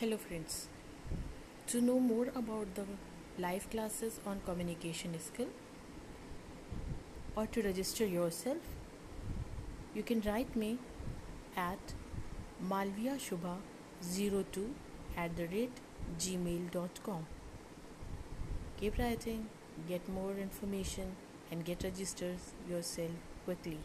Hello, friends. To know more about the live classes on communication skill or to register yourself, you can write me at malviashubha02 at the rate gmail.com. Keep writing, get more information, and get registered yourself quickly.